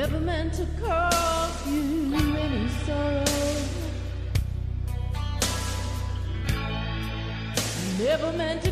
never meant to cause you any sorrow. Never meant to.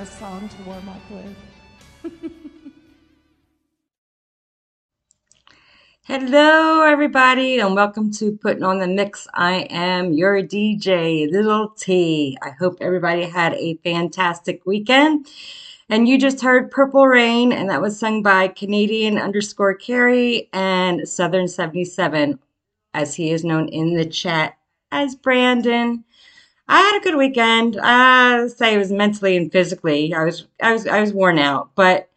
best song to warm up with. Hello, everybody, and welcome to Putting on the MIXXX. I am your DJ, Little T. I hope everybody had a fantastic weekend. And you just heard Purple Rain, and that was sung by Canadian underscore Carrie and Southern 77, as he is known in the chat as Brandon. I had a good weekend. I say it was mentally and physically. I was I was I was worn out, but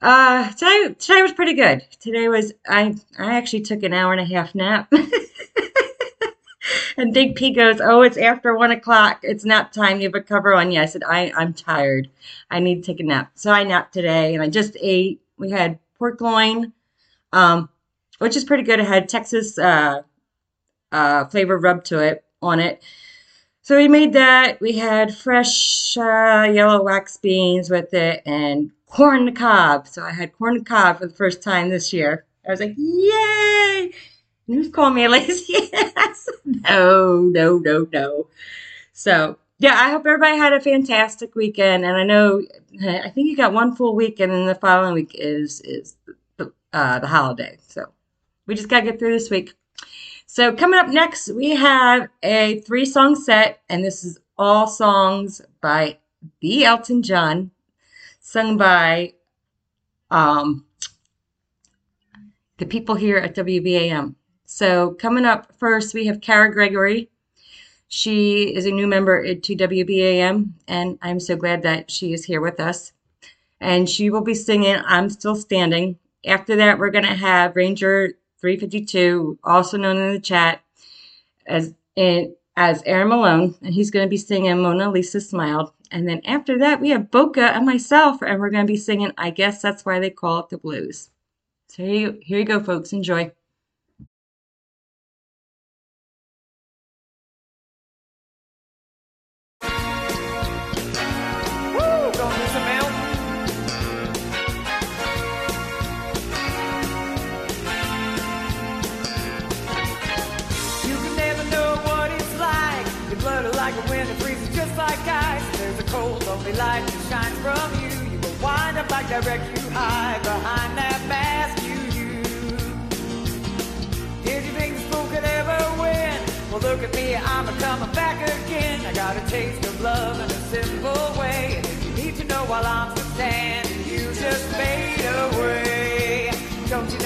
uh today today was pretty good. Today was I I actually took an hour and a half nap. and Big P goes, "Oh, it's after one o'clock. It's nap time. You have a cover on." Yeah, I said, "I I'm tired. I need to take a nap." So I napped today, and I just ate. We had pork loin, um, which is pretty good. It had Texas uh, uh, flavor rub to it on it. So we made that. We had fresh uh, yellow wax beans with it and corn cob. So I had corn cob for the first time this year. I was like, yay! And who's calling me a lazy ass? no, no, no, no. So yeah, I hope everybody had a fantastic weekend. And I know, I think you got one full weekend, and then the following week is is the, uh, the holiday. So we just gotta get through this week. So coming up next, we have a three song set, and this is all songs by the Elton John, sung by um, the people here at WBAM. So coming up first, we have Kara Gregory. She is a new member to WBAM, and I'm so glad that she is here with us. And she will be singing I'm Still Standing. After that, we're going to have Ranger 352, also known in the chat as in, as Aaron Malone, and he's going to be singing Mona Lisa Smiled. And then after that, we have Boca and myself, and we're going to be singing I Guess That's Why They Call It the Blues. So here you, here you go, folks. Enjoy. Wreck you hide behind that mask you use. Did you think this fool could ever win? Well, look at me, I'm a coming back again. I got a taste of love in a simple way. And if you need to know while I'm still standing, you just fade away. Don't you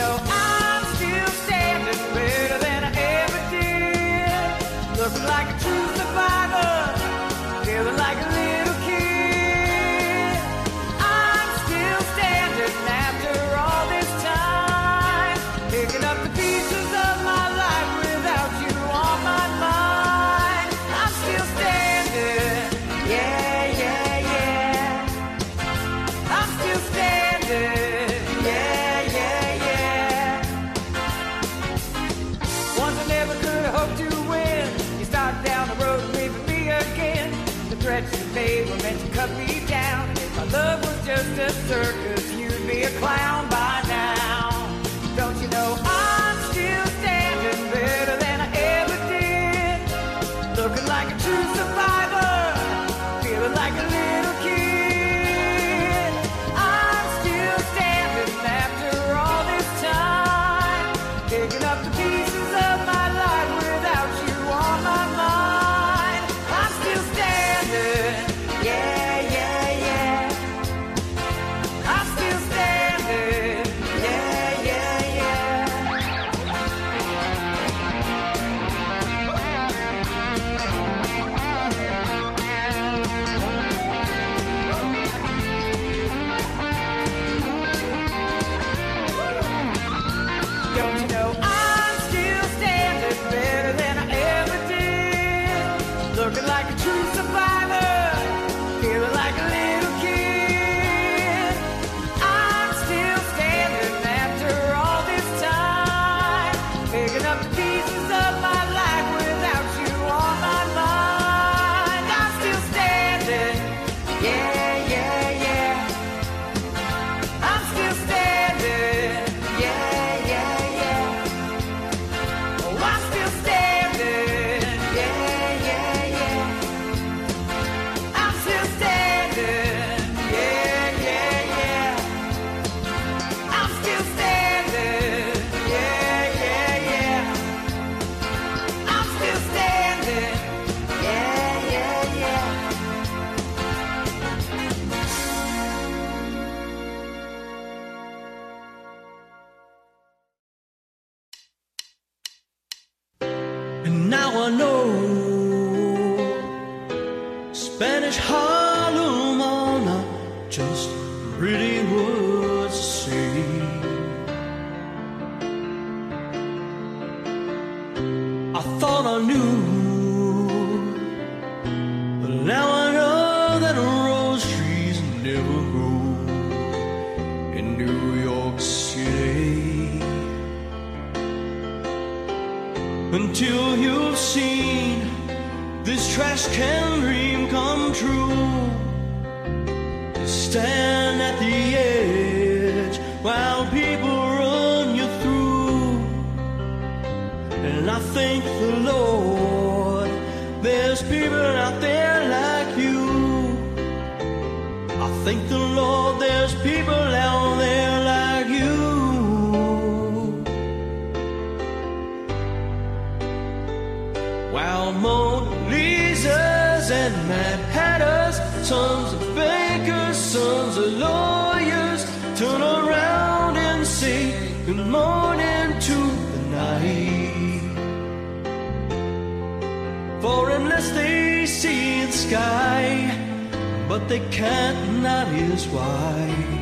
just a circus, you'd be a clown by but they can't, and that is why.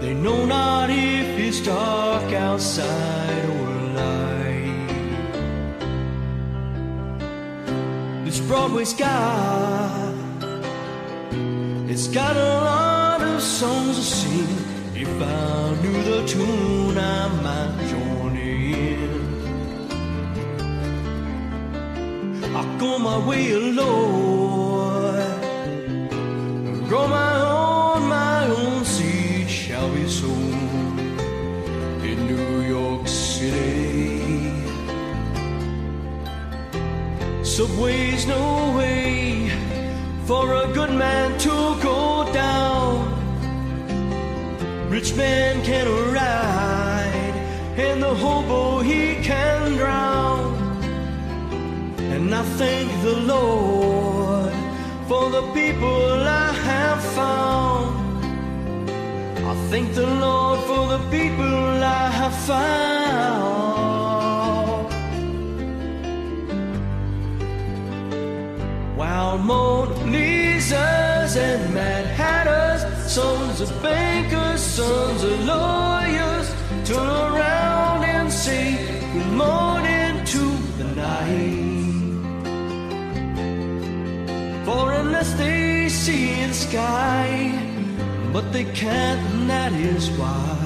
They know not if it's dark outside or light. This Broadway sky, it's got a lot of songs to sing. If I knew the tune, I might join in. I go my way alone, grow my own, my own seed shall be sown in New York City. Subway's no way for a good man to go down. Rich man can ride, and the hobo he can drown. And I thank the Lord for the people I have found. I thank the Lord for the people I have found. While Mona Lisas and Mad Hatters, sons of bankers, sons of lawyers, turn around unless they see the sky, but they can't, and that is why.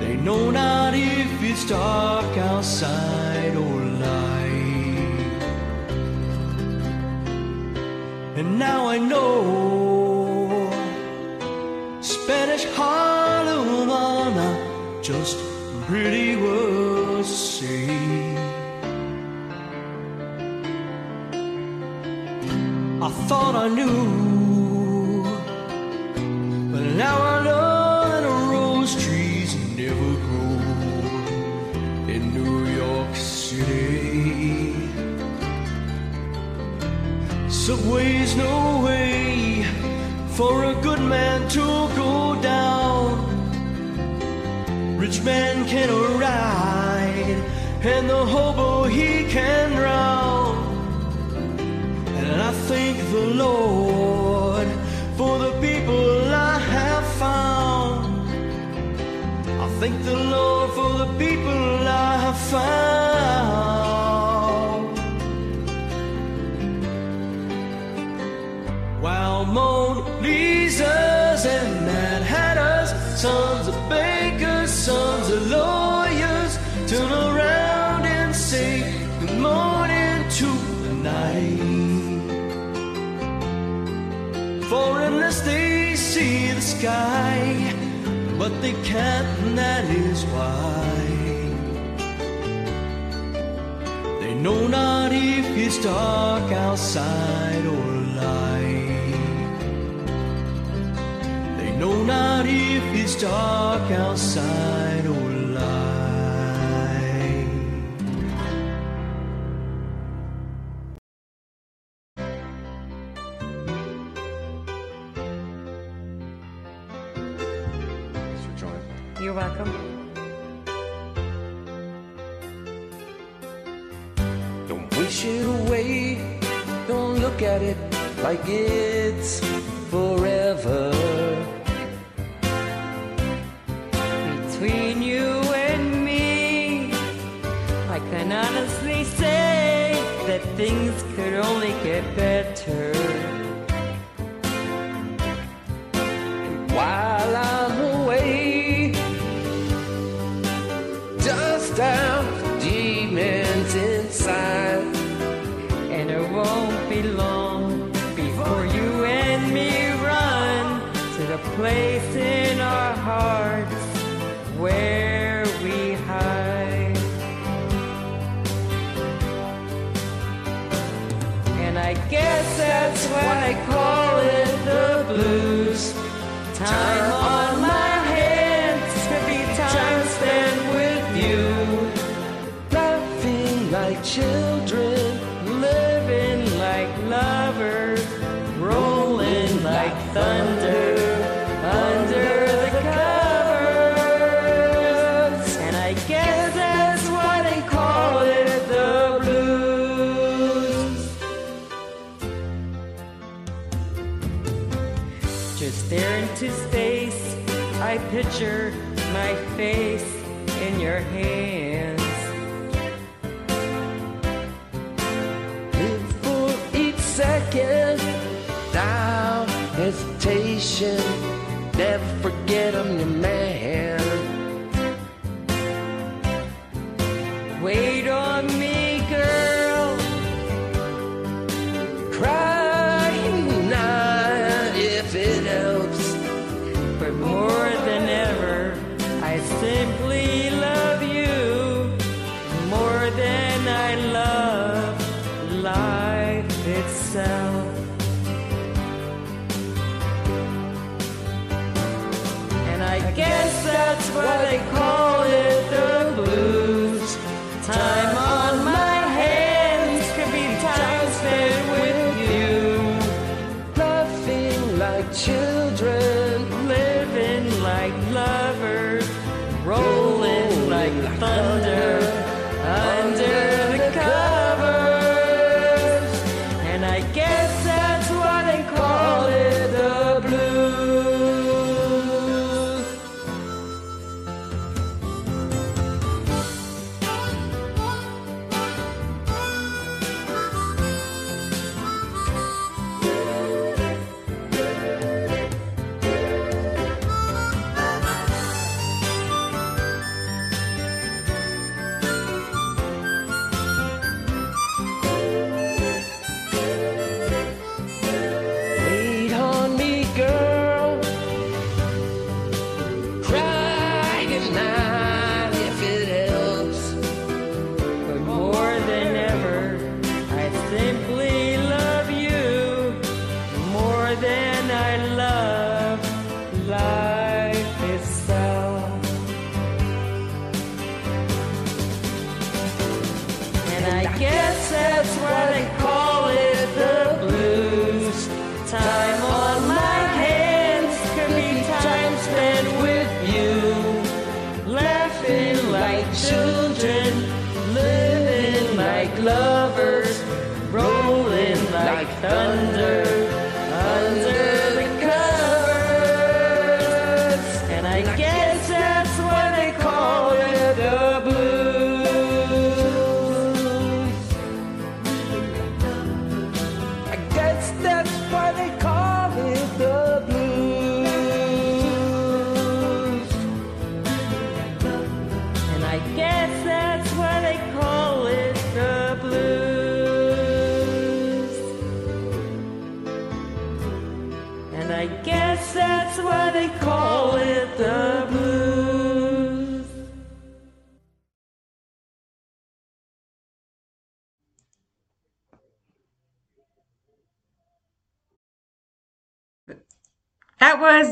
They know not if it's dark outside or light. And now I know Spanish Harlem are just pretty words to say. I thought I knew, but now I know that rose trees never grow in New York City. Subway's no way for a good man to go down. Rich man can ride, and the hobo he can drown. Thank the Lord for the people I have found. I thank the Lord for the people I have found. While Mona Lisas and Mad Hatters, sons sky, but they can't, and that is why. They know not if it's dark outside or light. They know not if it's dark outside or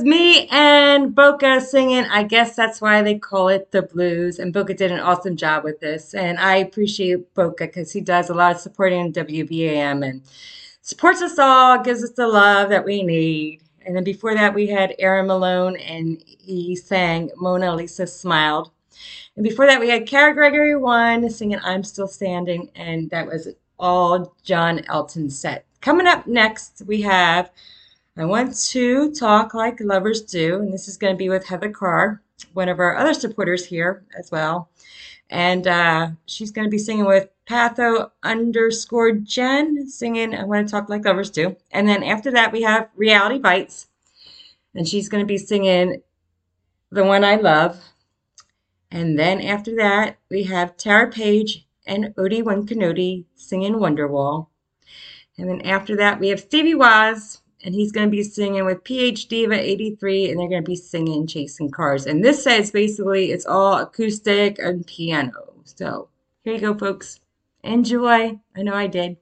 me and Boca singing. I guess that's why they call it the blues. And Boca did an awesome job with this. And I appreciate Boca because he does a lot of supporting WBAM and supports us all, gives us the love that we need. And then before that, we had Aaron Malone and he sang Mona Lisa Smiled. And before that, we had Cara Gregory One singing I'm Still Standing. And that was all John Elton's set. Coming up next, we have I Want to Talk Like Lovers Do, and this is going to be with Heather Carr, one of our other supporters here as well. And uh, she's going to be singing with Patho underscore Jen, singing I Want to Talk Like Lovers Do. And then after that, we have Reality Bites, and she's going to be singing The One I Love. And then after that, we have Tara Page and Odie Wankanoti singing Wonderwall. And then after that, we have Stevie Waz, and he's going to be singing with PH Diva 83, and they're going to be singing Chasing Cars. And this says basically it's all acoustic and piano. So here you go, folks. Enjoy. I know I did.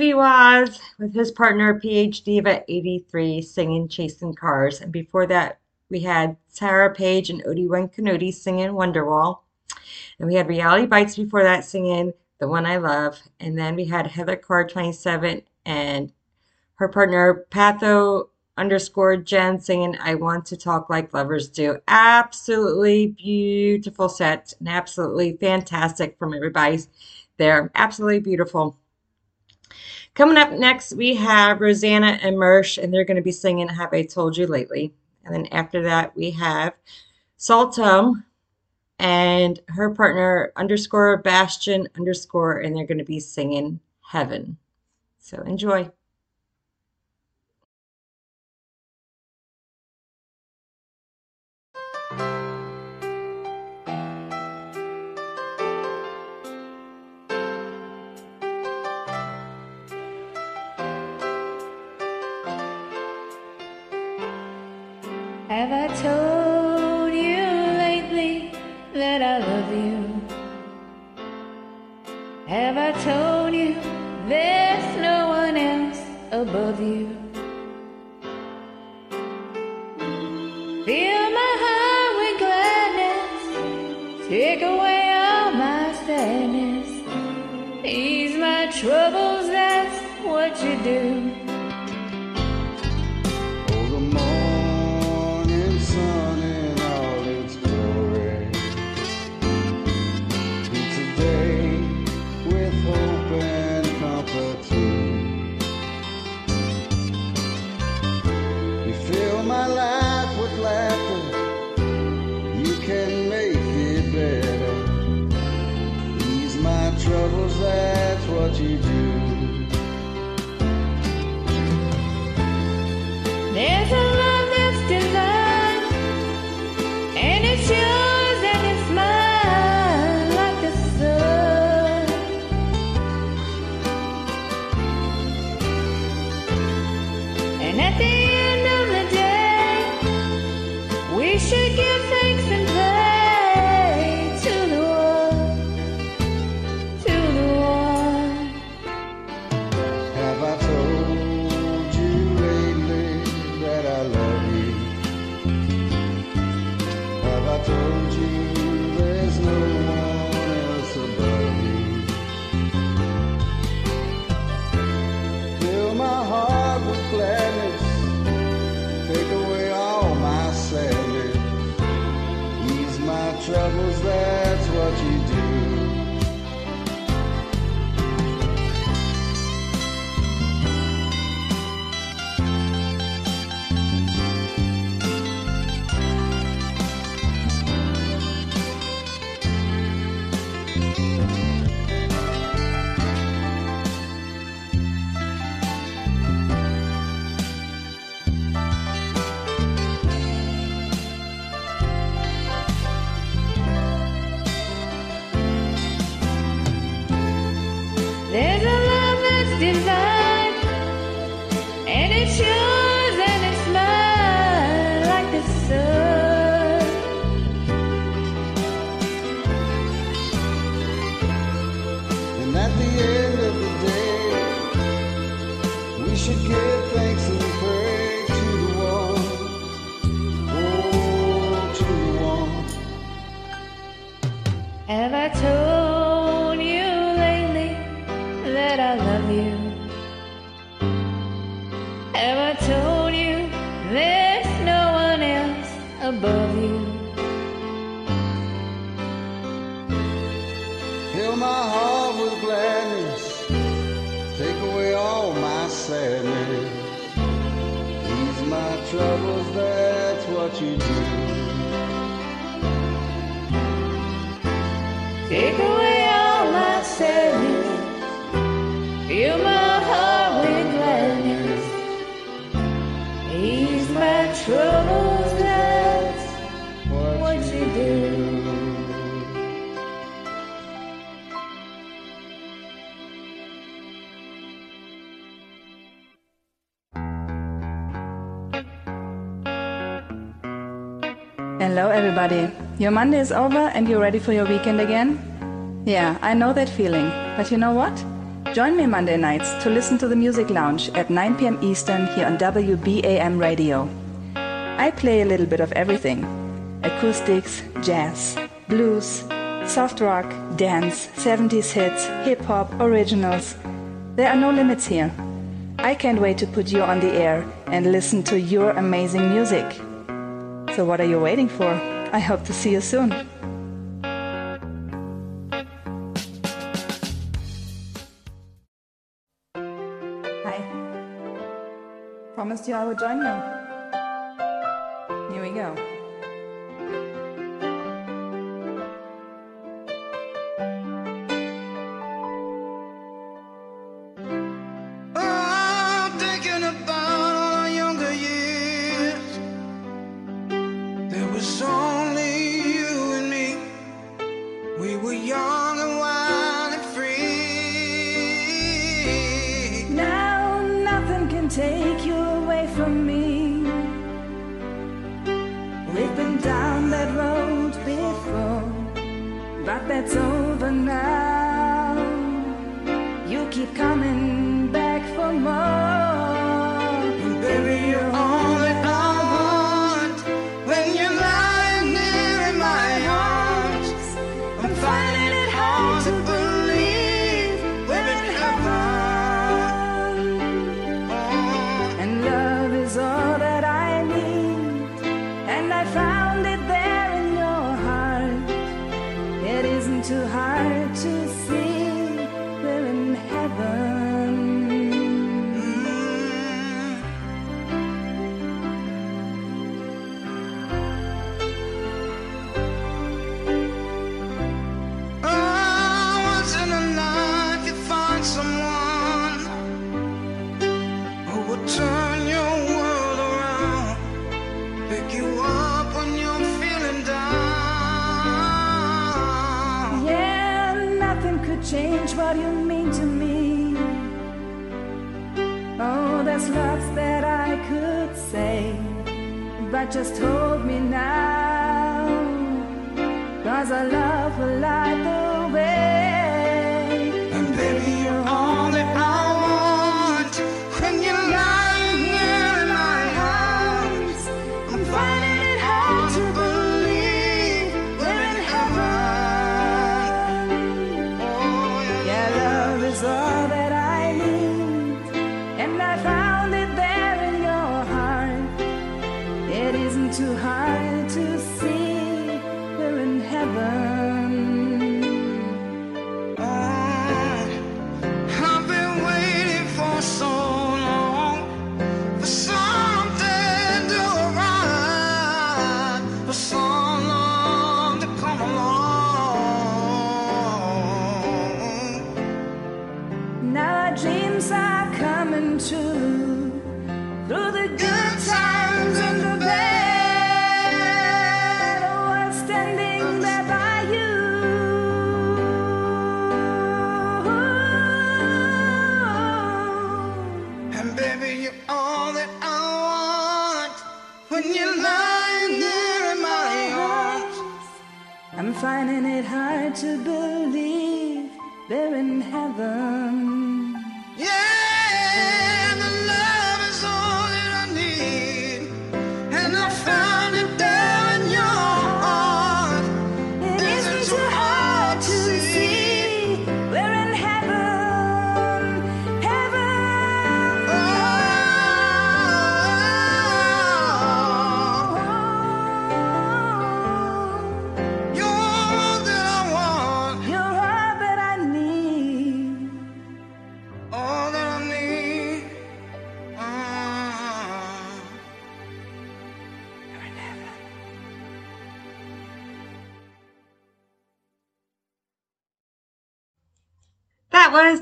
Stevie was with his partner, PhD of 83, singing Chasing Cars. And before that, we had Sarah Page and Odie Wankanodi singing Wonderwall. And we had Reality Bites before that singing The One I Love. And then we had Heather Carr 27 and her partner, Patho underscore Jen singing I Want to Talk Like Lovers Do. Absolutely beautiful set and absolutely fantastic from everybody there. Absolutely beautiful. Coming up next, we have Rosanna and Mersh, and they're going to be singing Have I Told You Lately? And then after that, we have Saltum and her partner underscore Bastion underscore, and they're going to be singing Heaven. So enjoy. never told Hello, everybody. Your Monday is over and you're ready for your weekend again? Yeah, I know that feeling. But you know what? Join me Monday nights to listen to the Music Lounge at 9 p.m. Eastern here on WBAM Radio. I play a little bit of everything acoustics, jazz, blues, soft rock, dance, 70s hits, hip hop, originals. There are no limits here. I can't wait to put you on the air and listen to your amazing music. So, what are you waiting for? I hope to see you soon. Hi. Promised you I would join you. Here we go.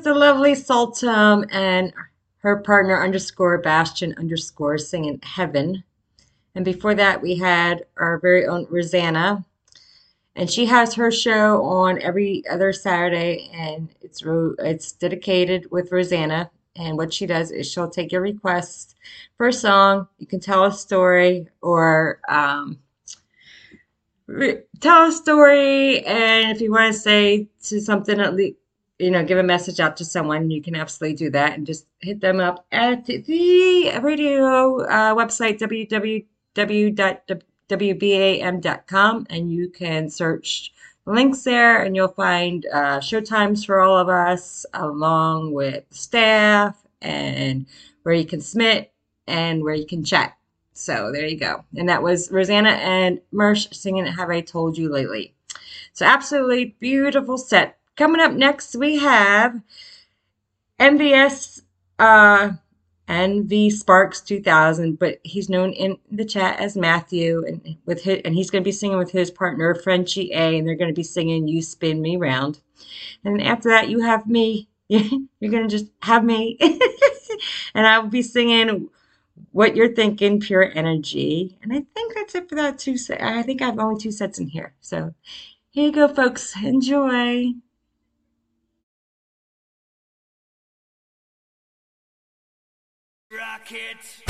The lovely Sultum and her partner underscore Bastion underscore singing Heaven. And before that, we had our very own Rosanna. And she has her show on every other Saturday, and it's it's dedicated with Rosanna. And what she does is she'll take your requests for a song. You can tell a story or um, tell a story. And if you want to say to something at least you know, give a message out to someone, you can absolutely do that and just hit them up at the radio uh, website, www.wbam.com, and you can search links there and you'll find uh, show times for all of us, along with staff and where you can submit and where you can chat. So there you go. And that was Rosanna and Mersh singing Have I Told You Lately. So absolutely beautiful set. Coming up next, we have MVS uh, NV Sparks 2000, but he's known in the chat as Matthew, and with his, and he's going to be singing with his partner Frenchie A, and they're going to be singing "You Spin Me Round." And after that, you have me. You're going to just have me, and I will be singing "What You're Thinking," Pure Energy. And I think that's it for that two set. I think I have only two sets in here, so here you go, folks. Enjoy. Rocket.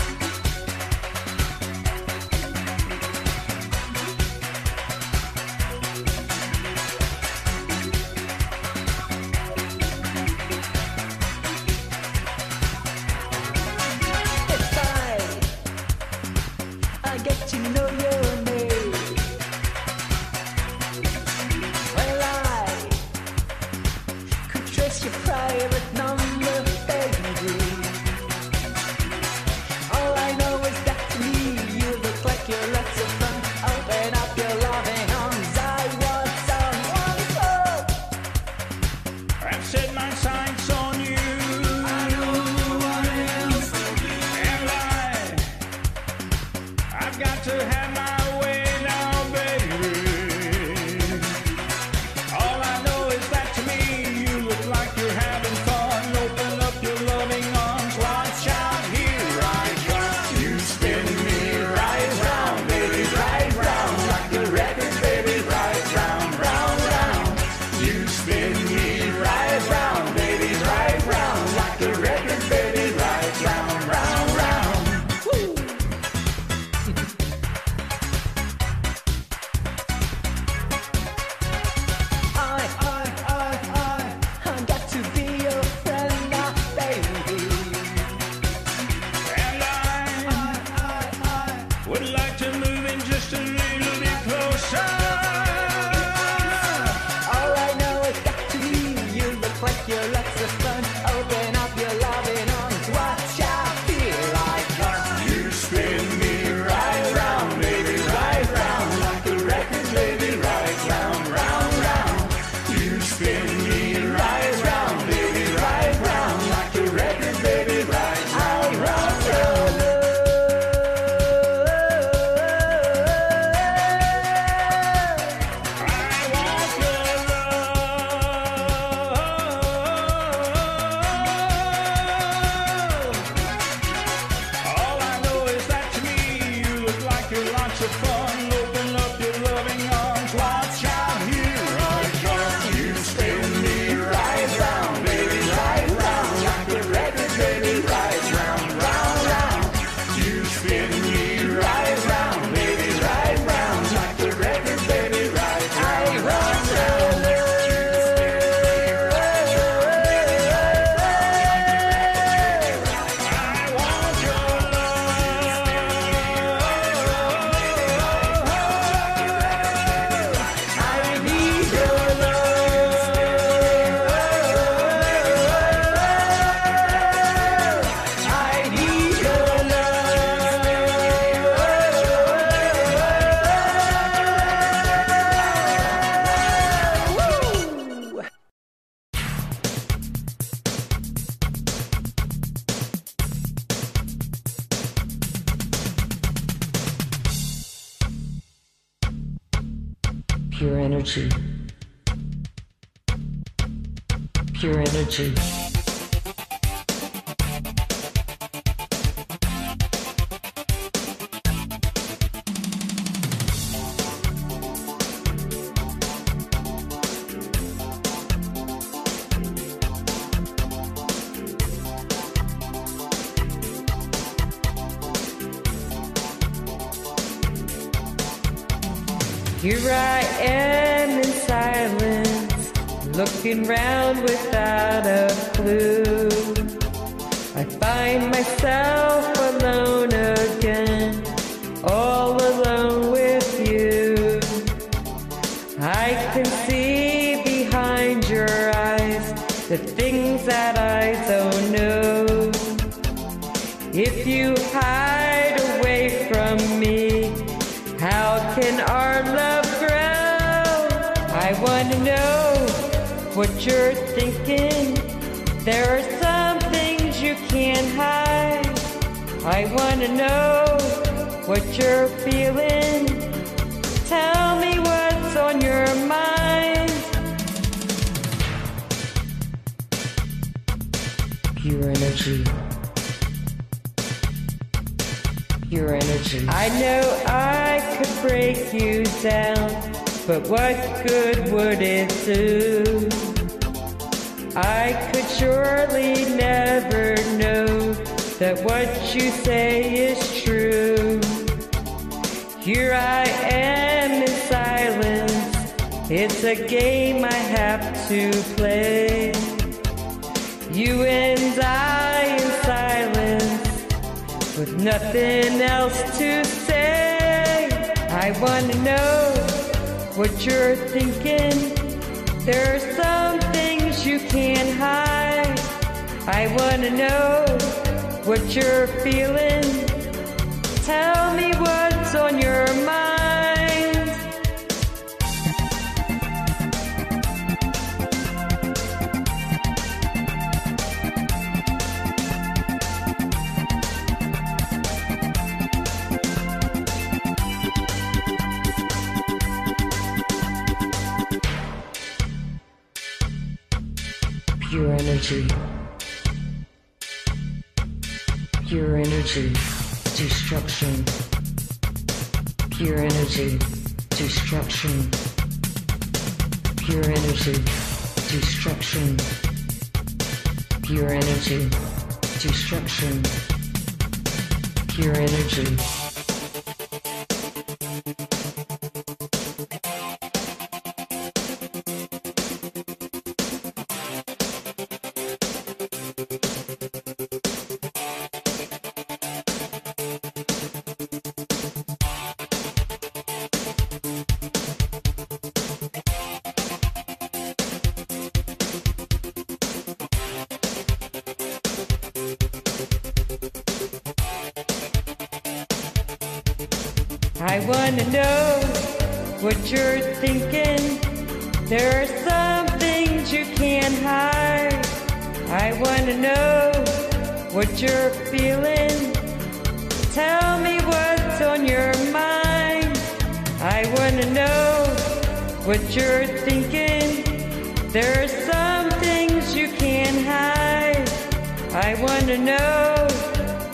Pure energy. Destruction. Pure energy. Destruction. Pure energy. Destruction. Pure energy.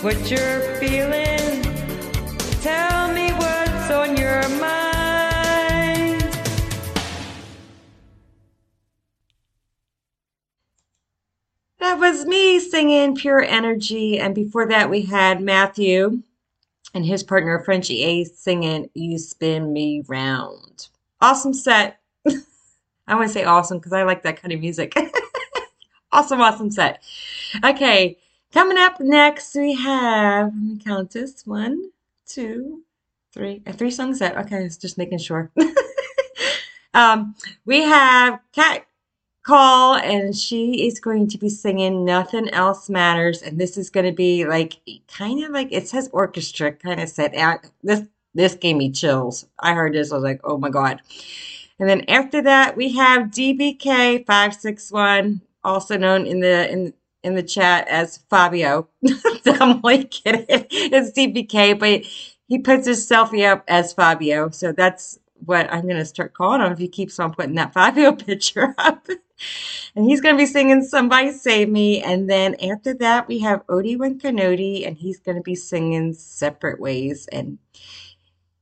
What you're feeling. Tell me what's on your mind. That was me singing Pure Energy. And before that, we had Matthew and his partner, Frenchie A, singing You Spin Me Round. Awesome set. I want to say awesome because I like that kind of music. awesome, awesome set. Okay, coming up next, we have, let me count this one, two, three, a three song set. Okay, I was just making sure. um, we have Cat Call, and she is going to be singing Nothing Else Matters. And this is going to be like kind of like it says orchestra kind of set. This this gave me chills. I heard this, I was like, oh my God. And then after that, we have DBK five six one, also known in the in in the chat as Fabio. I'm like kidding. It's DBK, but he puts his selfie up as Fabio. So that's what I'm gonna start calling him if he keeps on putting that Fabio picture up. and he's gonna be singing Somebody Save Me. And then after that, we have Odie Wincanoti, and he's gonna be singing Separate Ways. And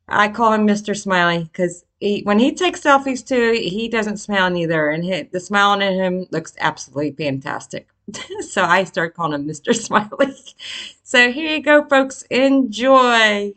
I call him Mr. Smiley because he, when he takes selfies too, he doesn't smile neither, and he, the smile on him looks absolutely fantastic. so I start calling him Mr. Smiley. So here you go, folks. Enjoy.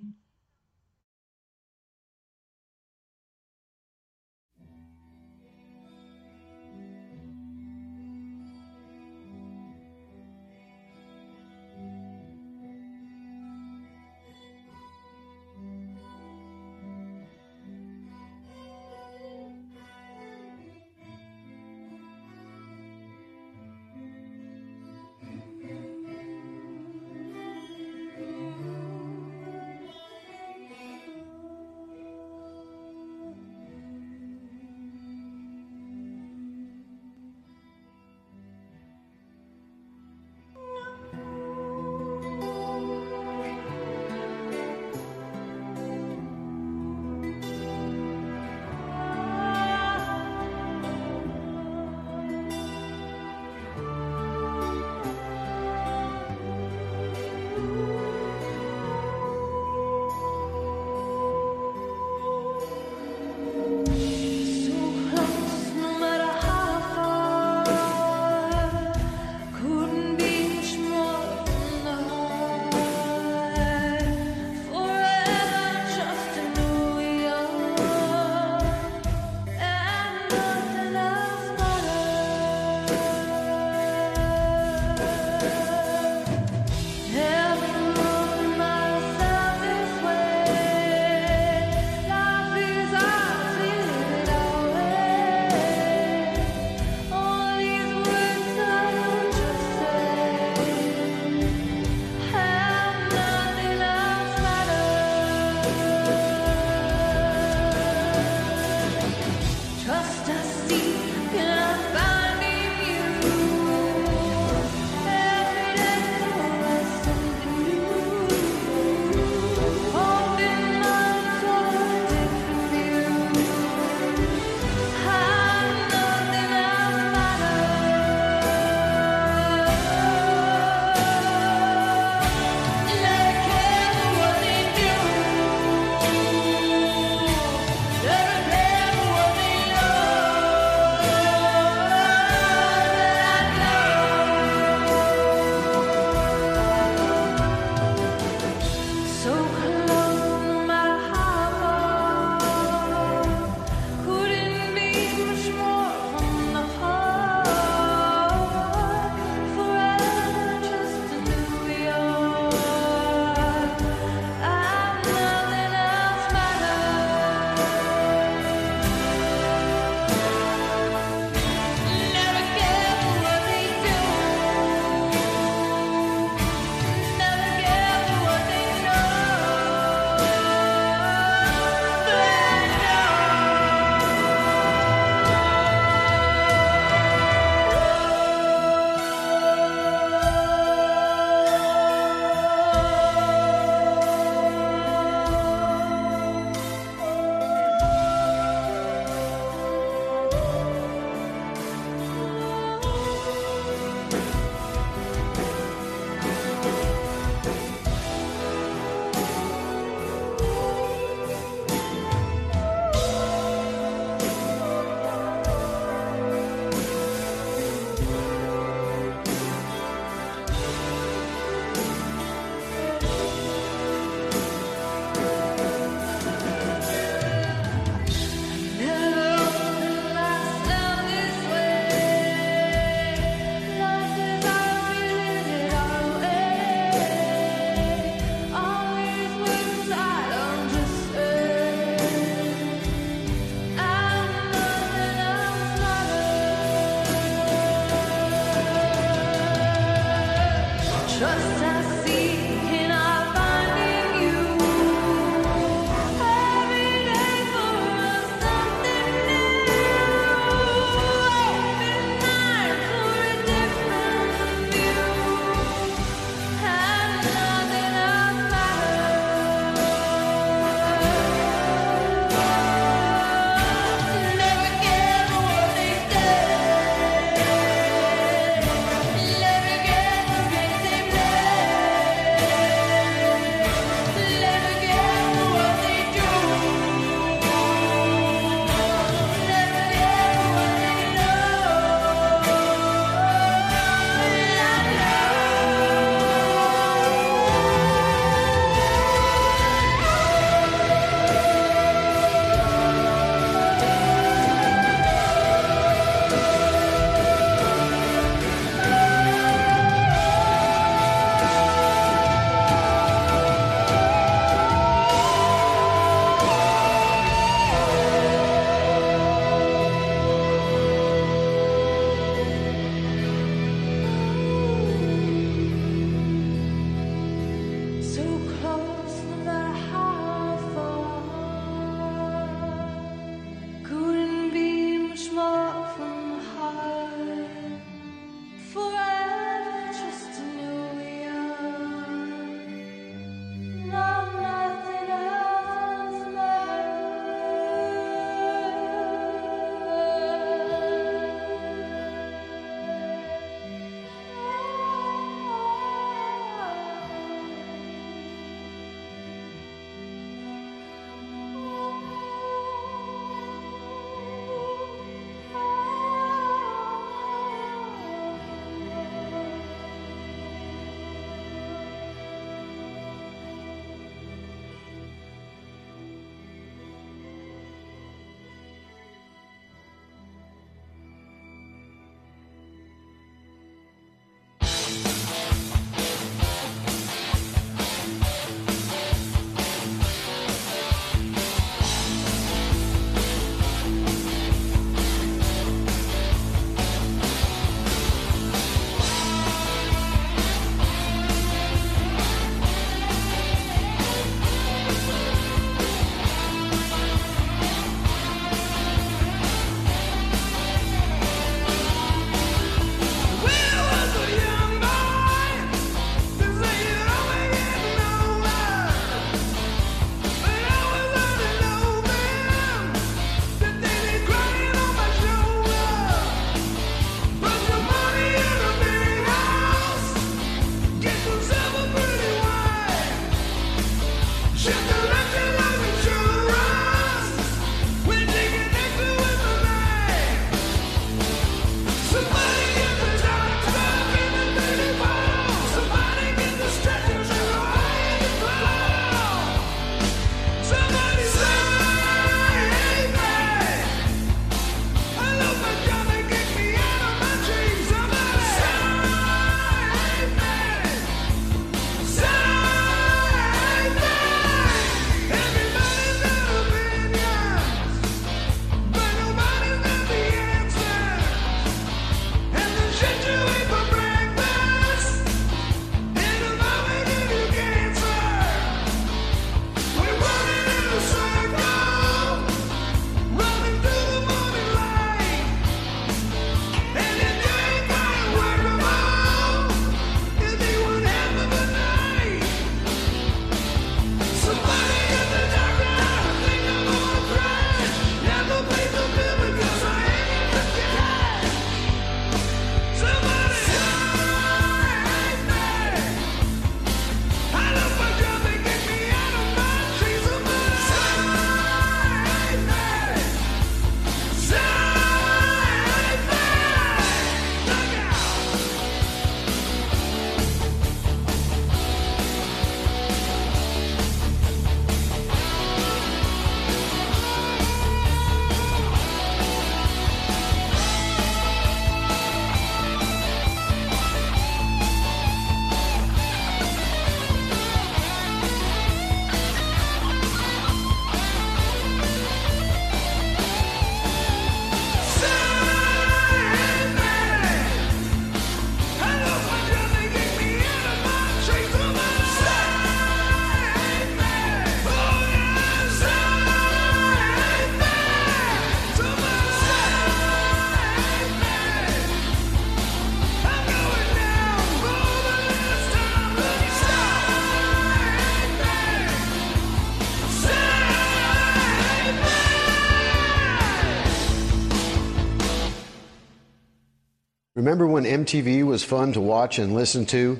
Remember when MTV was fun to watch and listen to?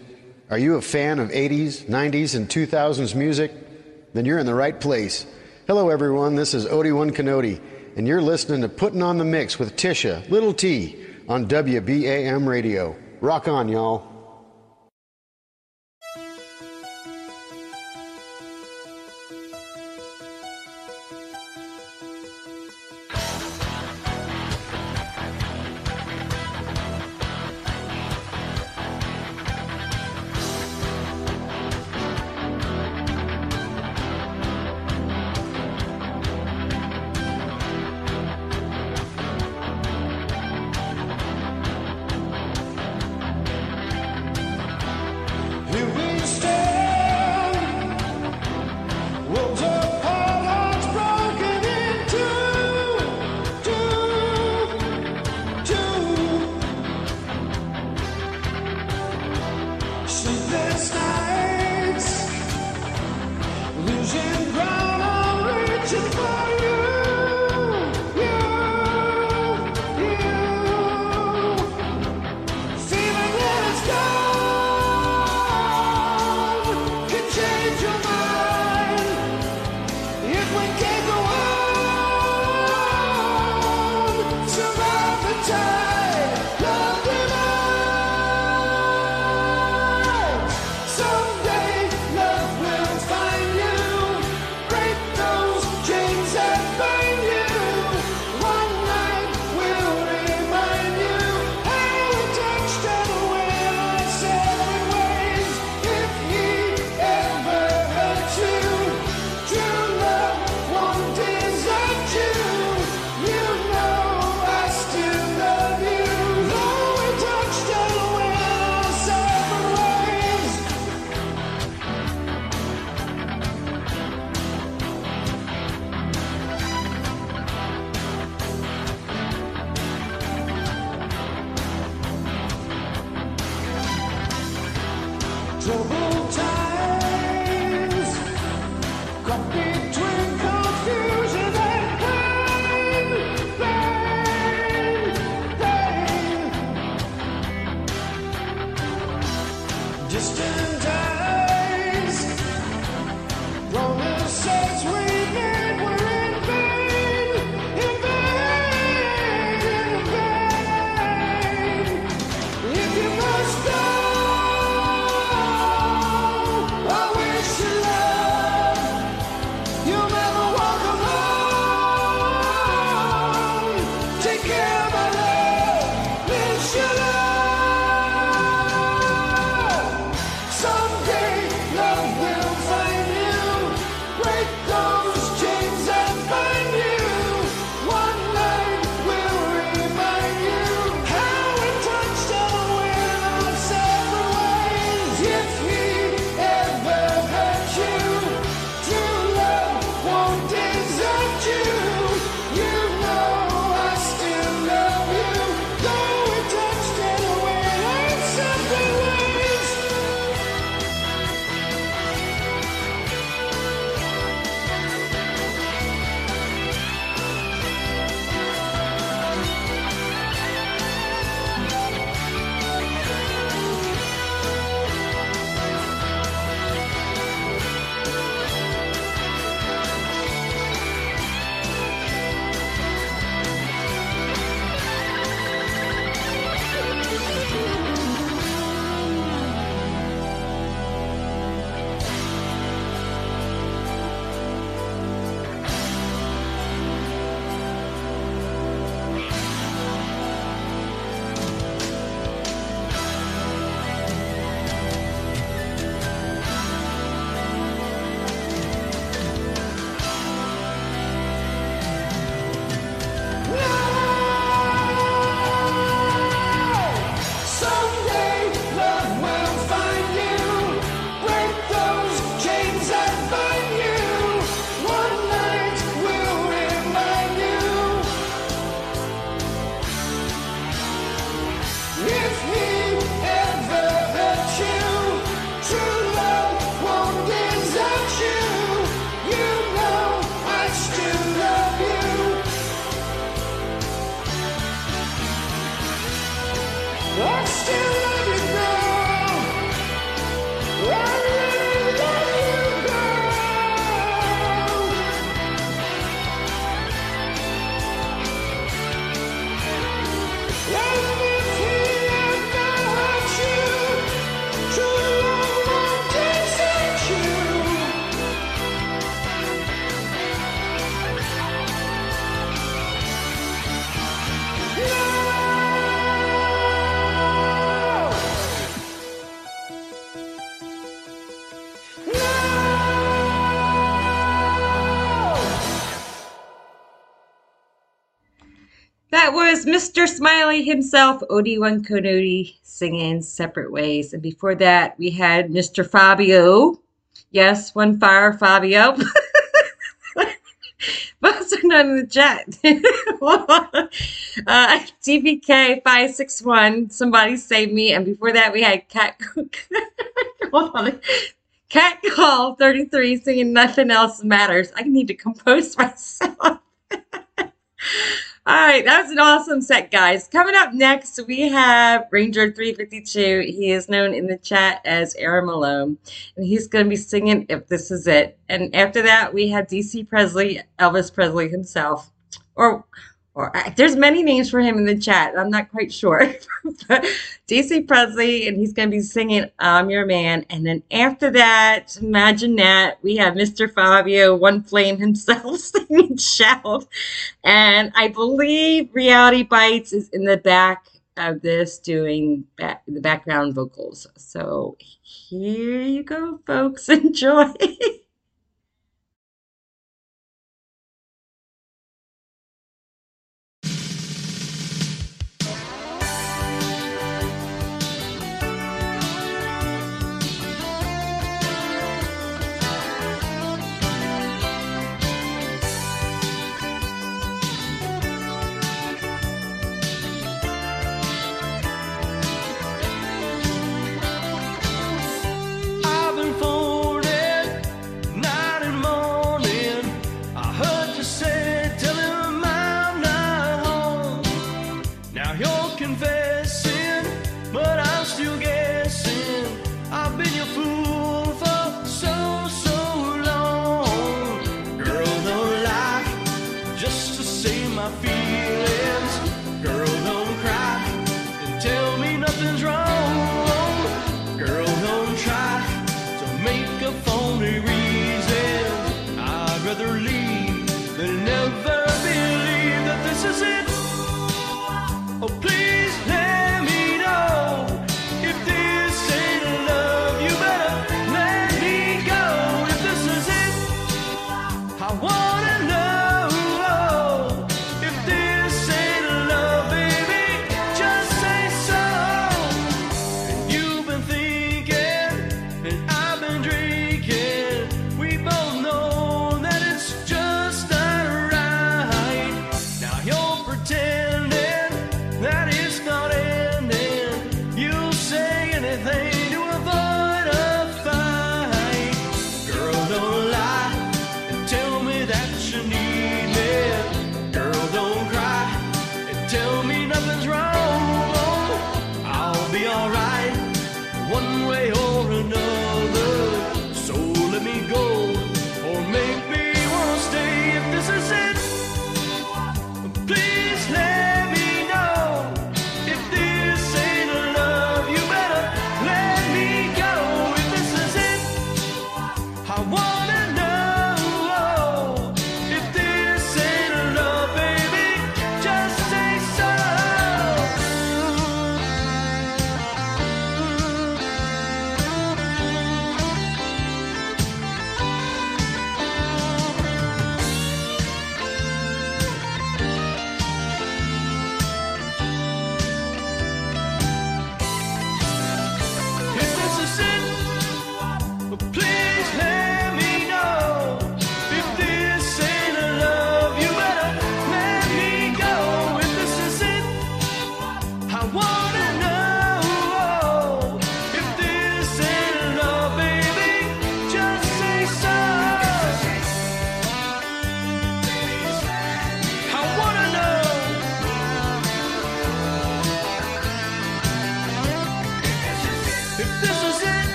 Are you a fan of 80s, 90s, and 2000s music? Then you're in the right place. Hello, everyone. This is Odie One Canody, and you're listening to Putting on the MIXXX with Tisha, Little T, on WBAM Radio. Rock on, y'all. trouble. Mr. Smiley himself, Odi1 Konodi, singing Separate Ways. And before that, we had Mr. Fabio. Yes, one fire, Fabio. Most are not in the chat. uh, DBK561, somebody save me. And before that, we had Cat. Cat Call 33 singing Nothing Else Matters. I need to compose myself. All right, that was an awesome set, guys. Coming up next, we have Ranger 352. He is known in the chat as Aaron Malone, and he's going to be singing If This Is It. And after that, we have DC Presley, Elvis Presley himself. Or, or uh, there's many names for him in the chat. I'm not quite sure. DC Presley, and he's going to be singing I'm Your Man. And then after that, imagine that, we have Mr. Fabio, One Flame himself, singing Shout. And I believe Reality Bites is in the back of this doing back, the background vocals. So here you go, folks. Enjoy.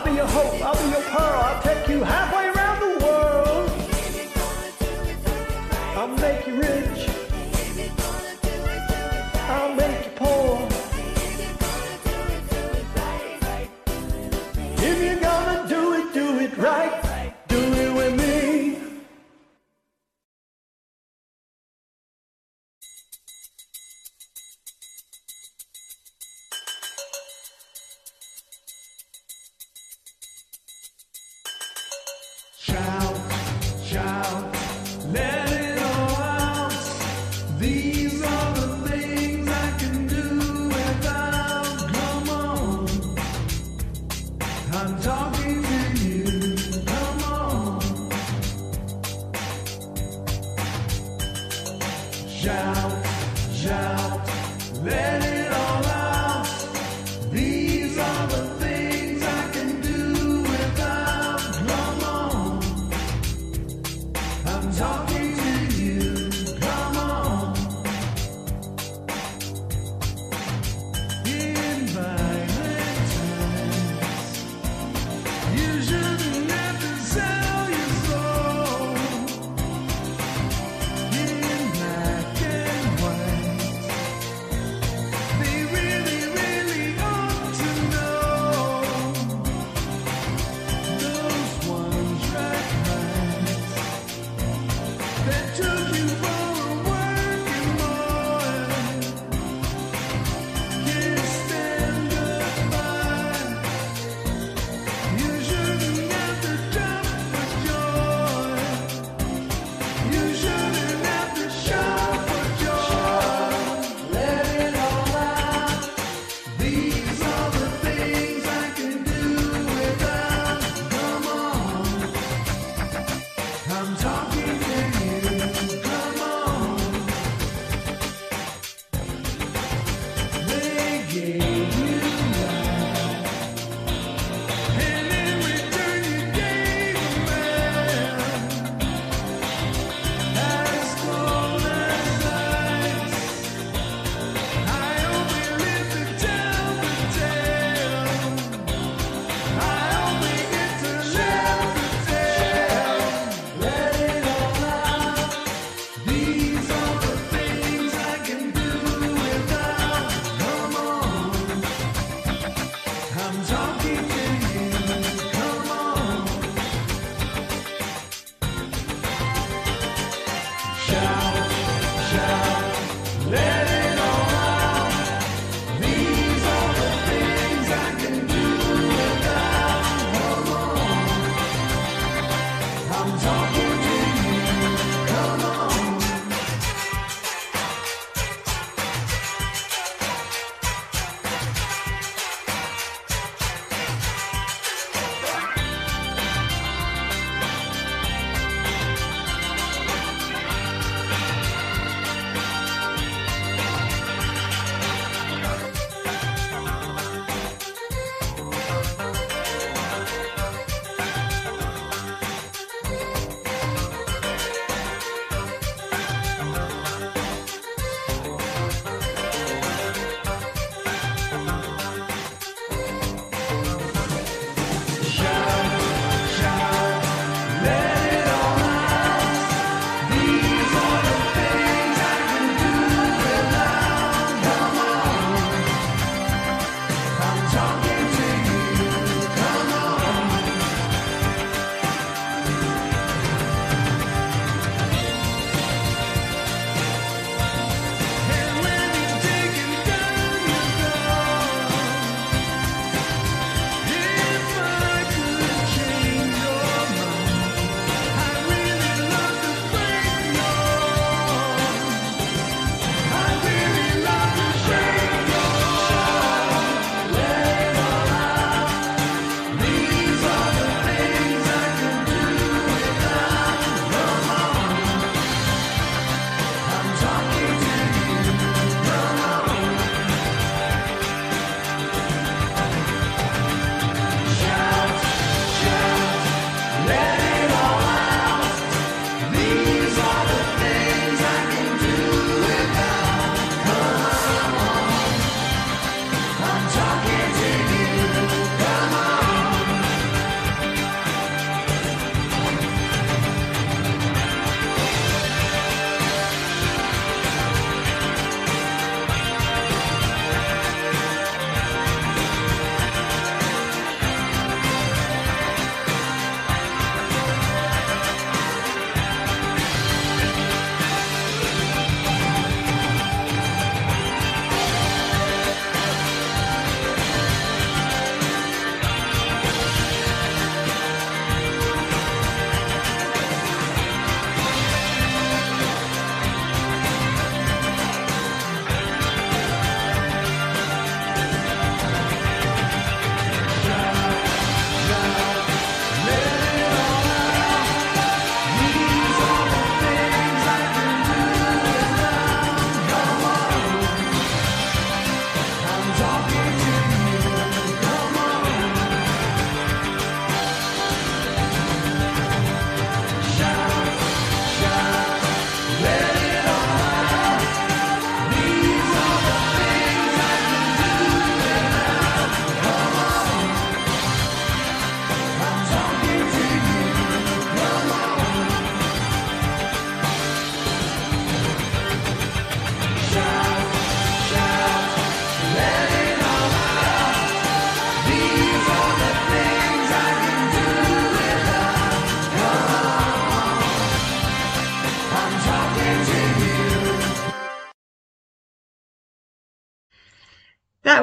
I'll be your hope. I'll be your pearl. I'll take you halfway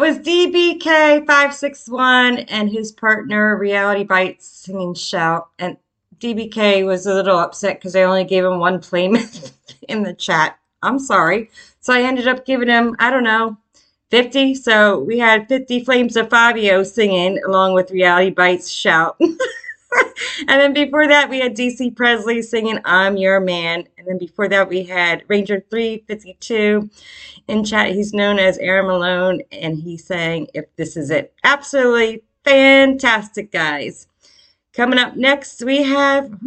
was DBK561 and his partner Reality Bites singing Shout. And DBK was a little upset because I only gave him one flame in the chat. I'm sorry. So I ended up giving him, I don't know, 50. So we had 50 flames of Fabio singing along with Reality Bites Shout. and then before that, we had DC Presley singing I'm Your Man. And then before that, we had Ranger 352 in chat. He's known as Aaron Malone, and he sang If This Is It. Absolutely fantastic, guys. Coming up next, we have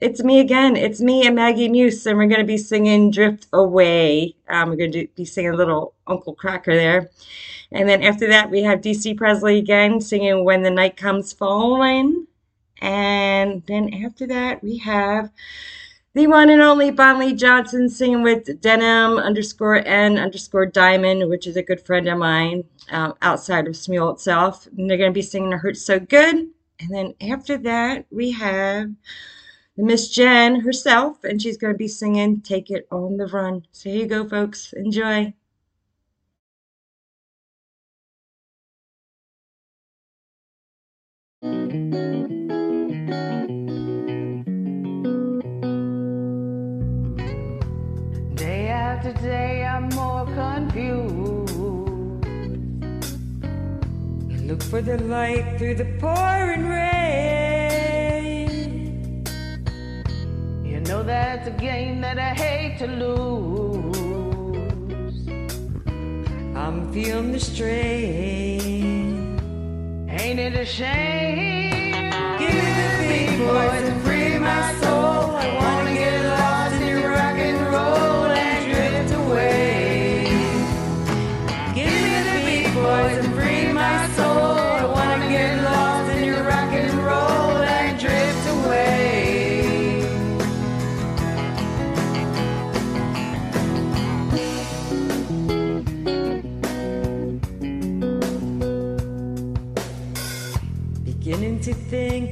It's Me Again. It's me and Maggie Muse, and we're going to be singing Drift Away. Um, we're going to be singing a little Uncle Kracker there. And then after that, we have DC Presley again singing When the Night Comes Falling. And then after that, we have the one and only Bonley Johnson singing with Denim underscore N underscore Diamond, which is a good friend of mine um, outside of Smule itself. And they're going to be singing It Hurts So Good. And then after that, we have Miss Jen herself, and she's going to be singing Take It on the Run. So here you go, folks. Enjoy. Look for the light through the pouring rain. You know that's a game that I hate to lose. I'm feeling the strain. Ain't it a shame? Give me the big boys free my soul. I wanna get lost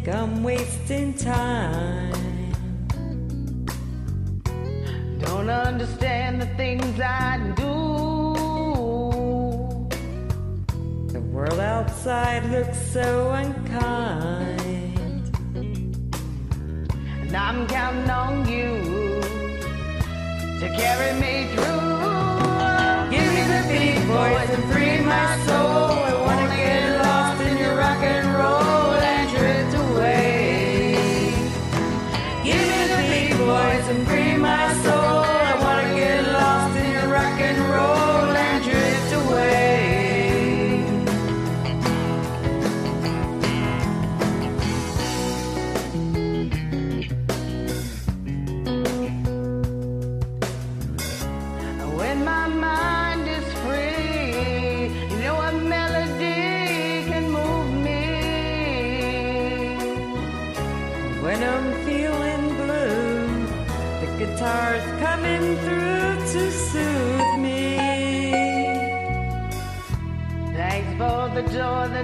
think I'm wasting time. Don't understand the things I do. The world outside looks so unkind. And I'm counting on you to carry me through. Give me the big boys and free my soul. My soul.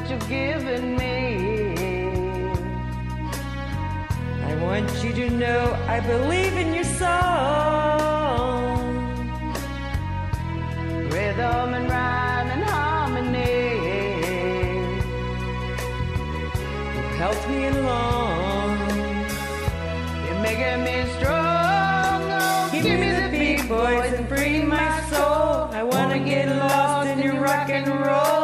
That you've given me. I want you to know I believe in your song. Rhythm and rhyme and harmony. You've helped me along. You're making me strong. Give me the beat, boys and free my soul. I wanna get lost in your rock and roll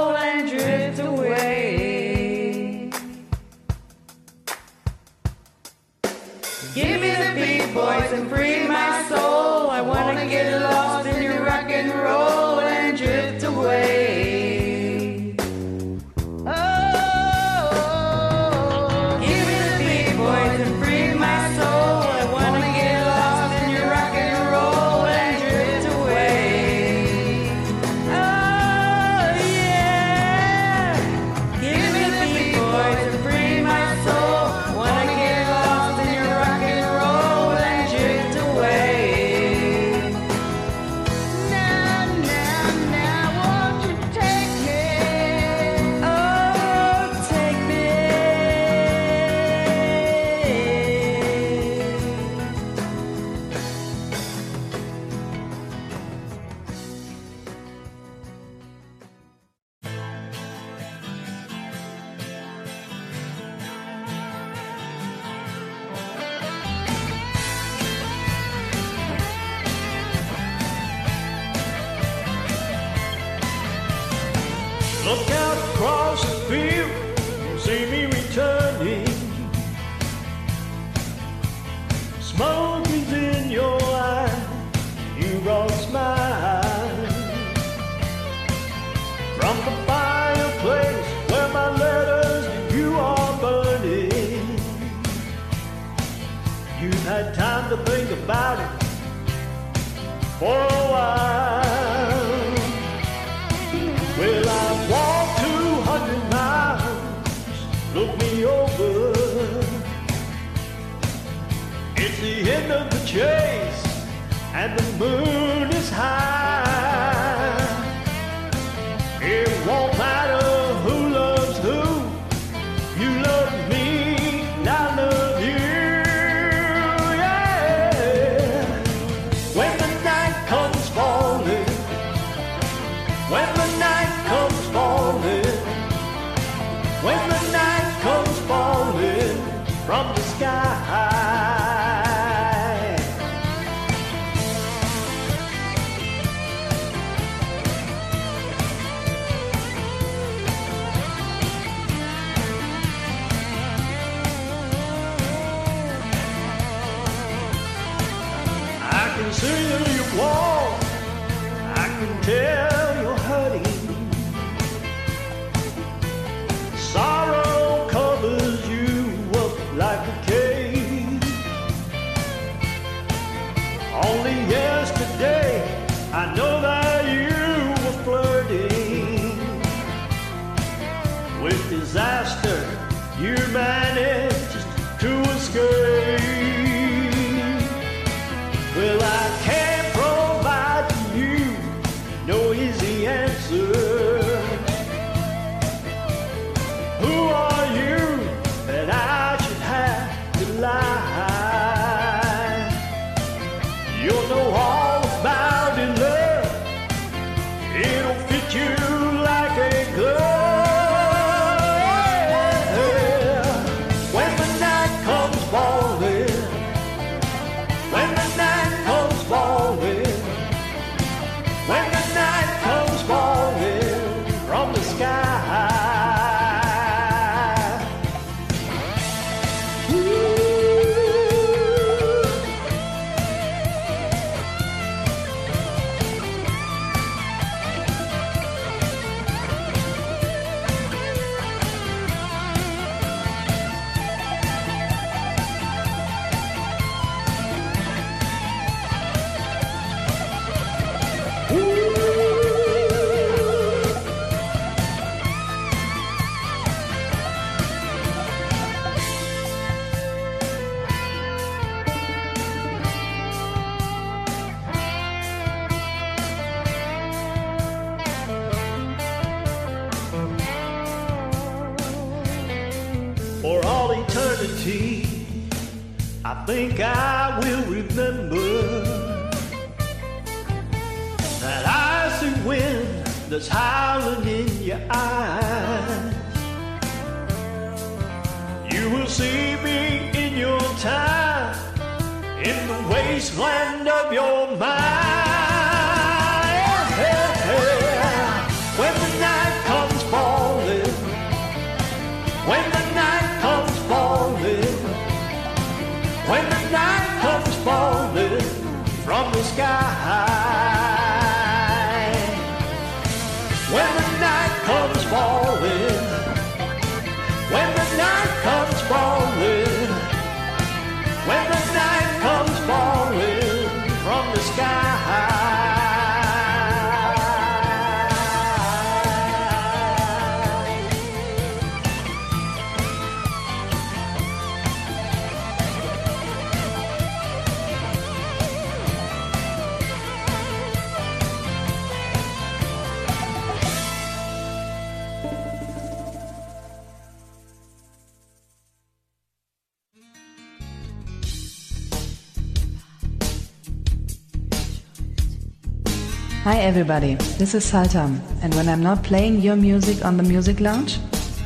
Hi everybody, this is Saltam, and when I'm not playing your music on the Music Lounge,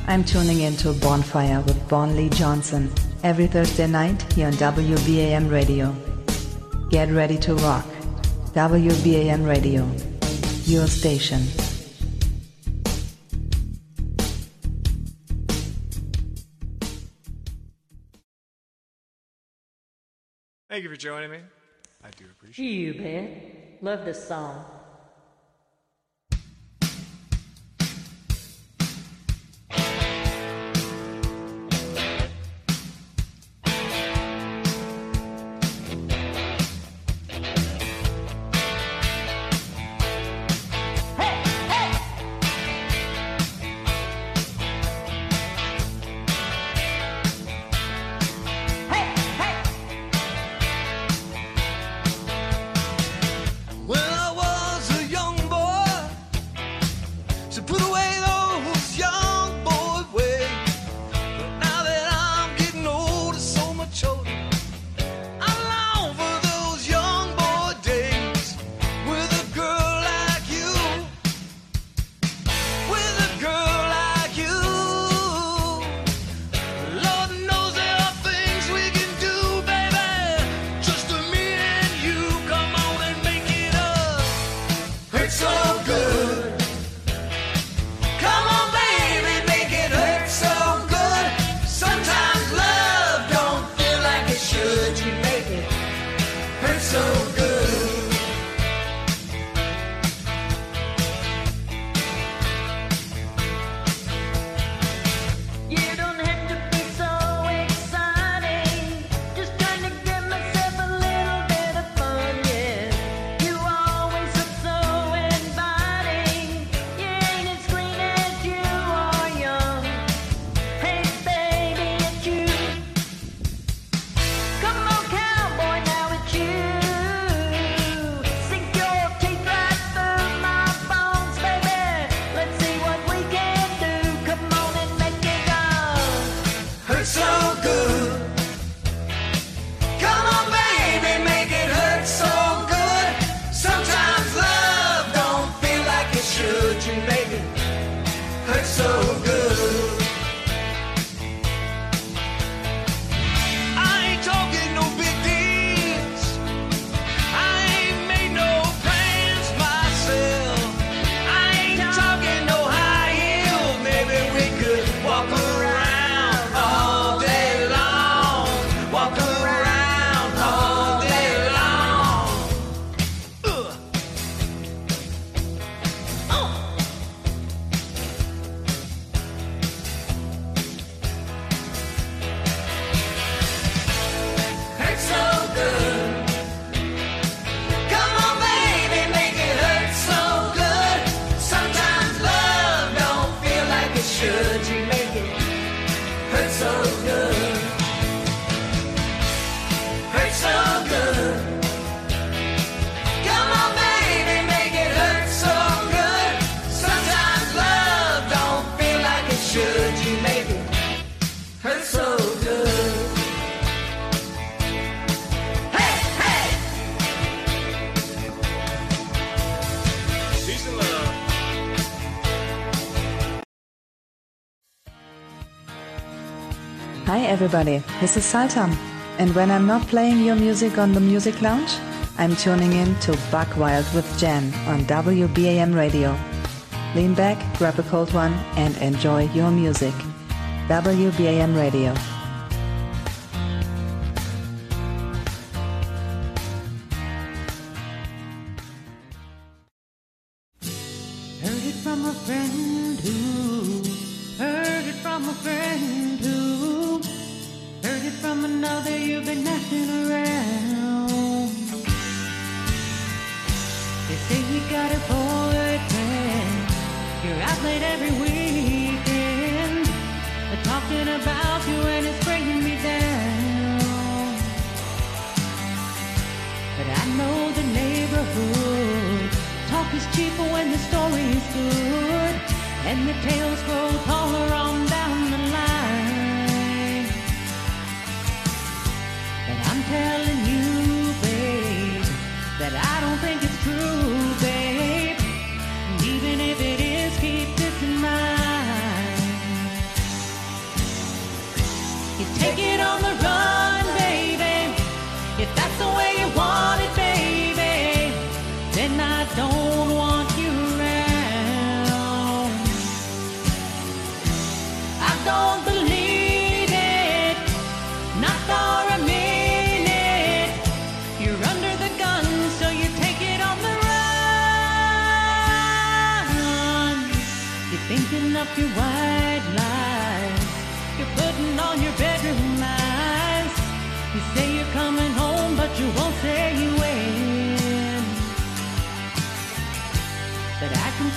I'm tuning into Bonfire with Bon Lee Johnson every Thursday night here on WBAM Radio. Get ready to rock. WBAM Radio, your station. Thank you for joining me. I do appreciate it. You bet. Love this song. It's all everybody, this is Saltam. And when I'm not playing your music on the Music Lounge, I'm tuning in to Buck Wild with Jen on WBAM Radio. Lean back, grab a cold one, and enjoy your music. WBAM Radio.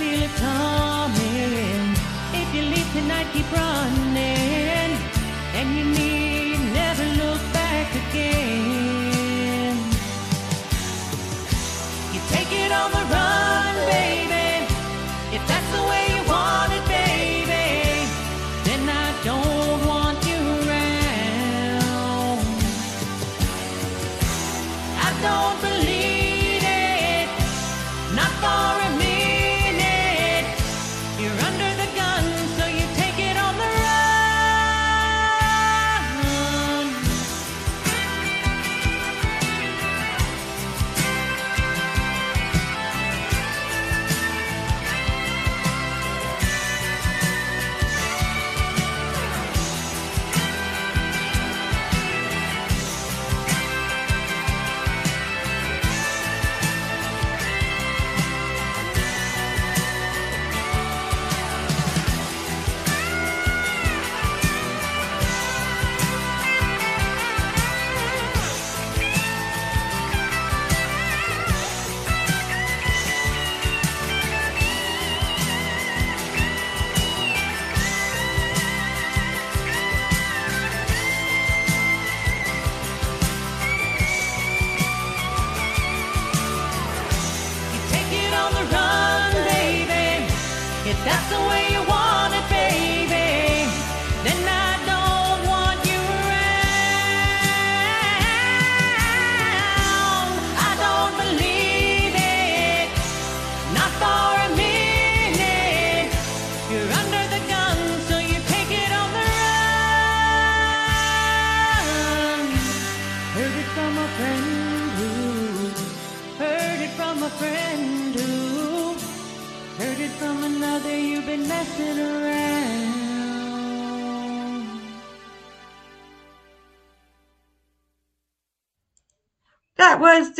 Feel it coming. If you leave tonight, keep running. And you need never look back again.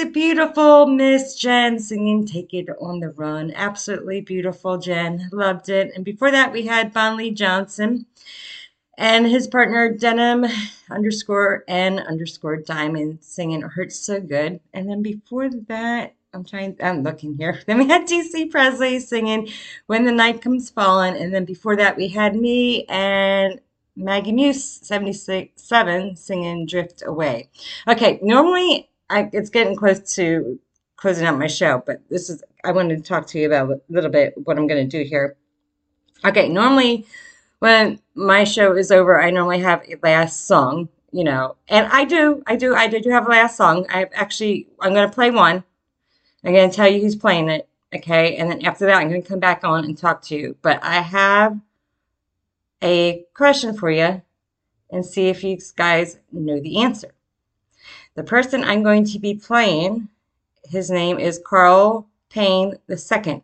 The beautiful Miss Jen singing Take It on the Run. Absolutely beautiful, Jen. Loved it. And before that, we had Bonley Johnson and his partner Denim underscore N underscore Diamond singing Hurts So Good. And then before that, I'm trying, I'm looking here. Then we had DC Presley singing When the Night Comes Falling. And then before that, we had me and Maggie Muse, 77, singing Drift Away. Okay, normally I, it's getting close to closing out my show, but this is, I wanted to talk to you about a little bit what I'm going to do here. Okay, normally when my show is over, I normally have a last song, you know, and I do, I do, I do have a last song. I actually, I'm going to play one. I'm going to tell you who's playing it, okay? And then after that, I'm going to come back on and talk to you. But I have a question for you and see if you guys know the answer. The person I'm going to be playing, his name is Carl Payne II.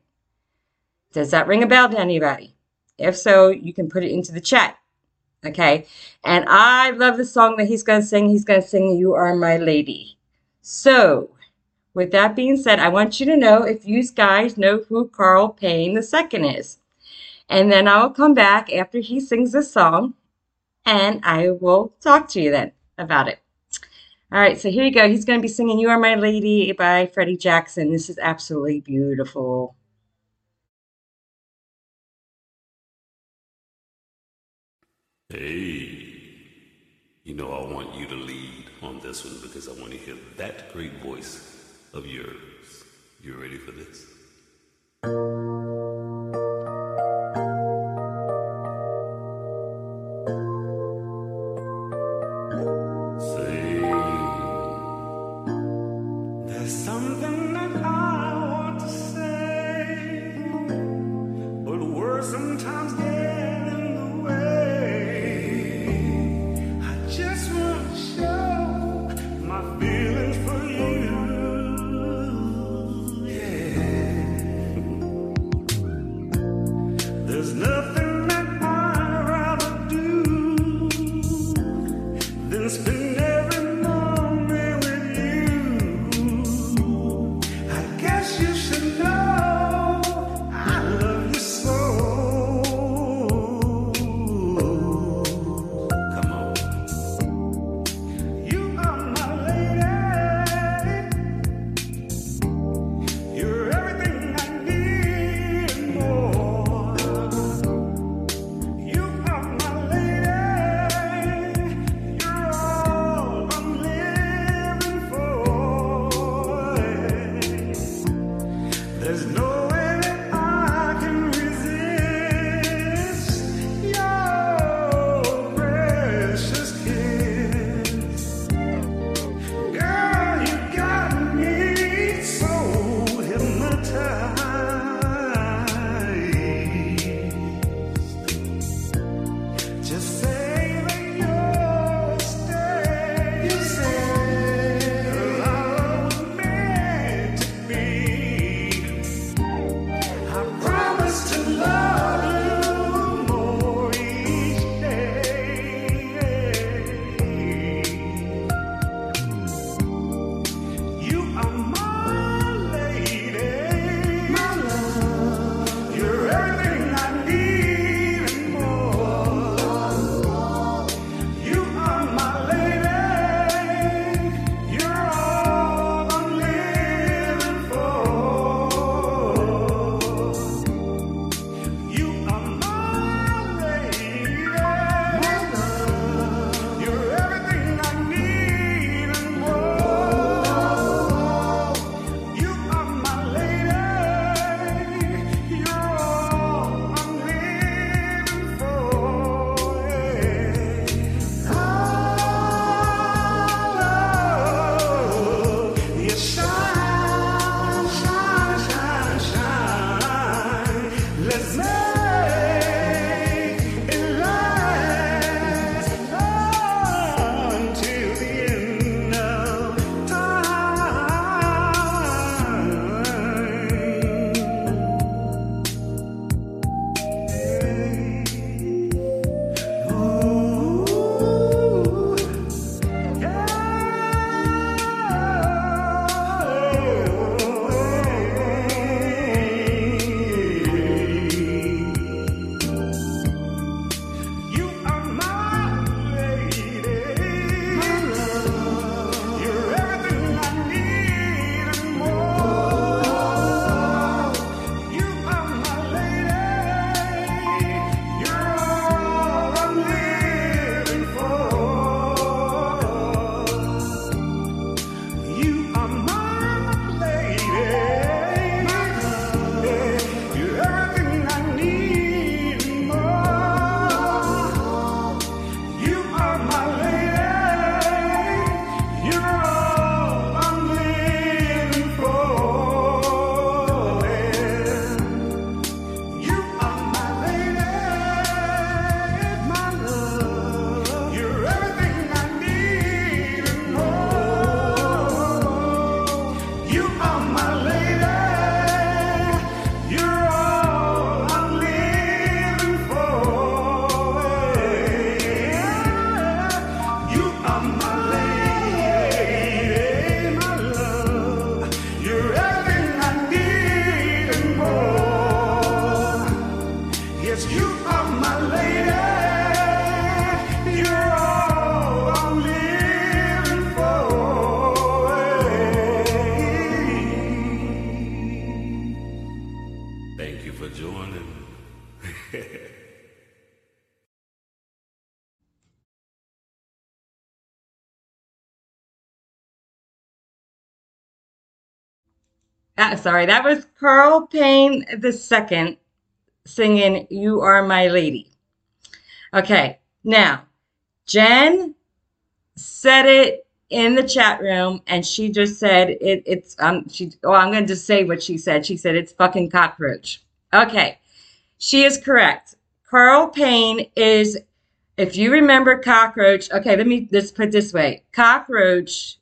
Does that ring a bell to anybody? If so, you can put it into the chat. Okay. And I love the song that he's going to sing. He's going to sing You Are My Lady. So, with that being said, I want you to know if you guys know who Carl Payne II is. And then I will come back after he sings the song and I will talk to you then about it. All right, so here you go. He's going to be singing You Are My Lady by Freddie Jackson. This is absolutely beautiful. Hey, you know, I want you to lead on this one because I want to hear that great voice of yours. You ready for this? Uh, sorry, that was Carl Payne the second singing "You Are My Lady." Okay, now Jen said it in the chat room, and she just said it. It's um. She. Oh, I'm going to just say what she said. She said it's fucking cockroach. Okay, she is correct. Carl Payne is. If you remember cockroach, okay, let me just put this way: cockroach.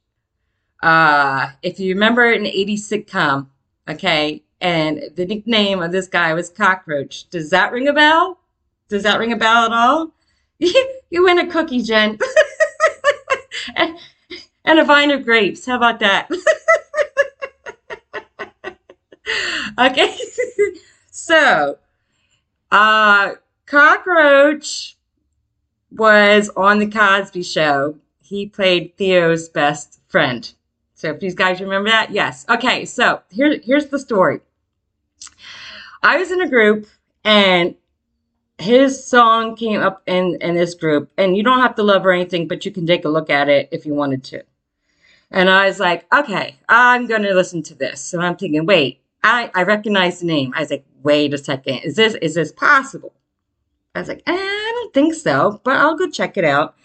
Uh, if you remember an 80s sitcom, okay, and the nickname of this guy was Cockroach. Does that ring a bell? Does that ring a bell at all? you win a cookie, Jen. and, and a vine of grapes. How about that? okay. so, uh, Cockroach was on the Cosby Show. He played Theo's best friend. So, if these guys remember that, yes. Okay, so here, here's the story. I was in a group and his song came up in in this group. And you don't have to love or anything but you can take a look at it if you wanted to. And i was like okay i'm gonna listen to this. And i'm thinking wait i i recognize the name. I was like wait a second. Is this is this possible? I was like eh, i don't think so but i'll go check it out.